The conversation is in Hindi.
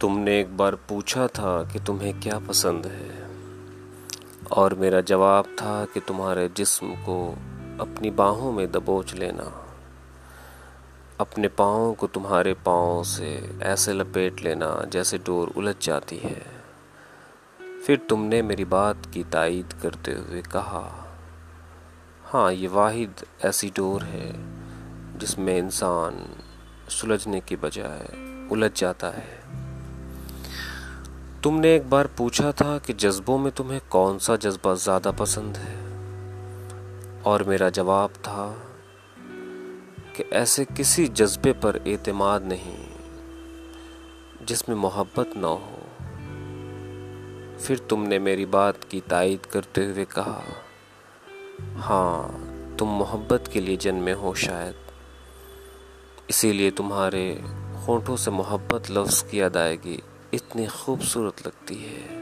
तुमने एक बार पूछा था कि तुम्हें क्या पसंद है। और मेरा जवाब था कि तुम्हारे जिस्म को अपनी बाहों में दबोच लेना। अपने पाँव को तुम्हारे पाँव से ऐसे लपेट लेना जैसे डोर उलझ जाती है। फिर तुमने मेरी बात की तायद करते हुए कहा हाँ ये वाहिद ऐसी डोर है जिसमें इंसान सुलझने की बजाय उलझ जाता है। तुमने एक बार पूछा था कि जज्बों में तुम्हें कौन सा जज्बा ज़्यादा पसंद है? और मेरा जवाब था कि ऐसे किसी जज्बे पर एतमाद नहीं, जिसमें मोहब्बत ना हो। फिर तुमने मेरी बात की तायद करते हुए कहा हाँ तुम मोहब्बत के लिए जन्मे हो शायद। इसीलिए तुम्हारे होठों से मोहब्बत लफ्ज़ की अदायगी इतनी खूबसूरत लगती है।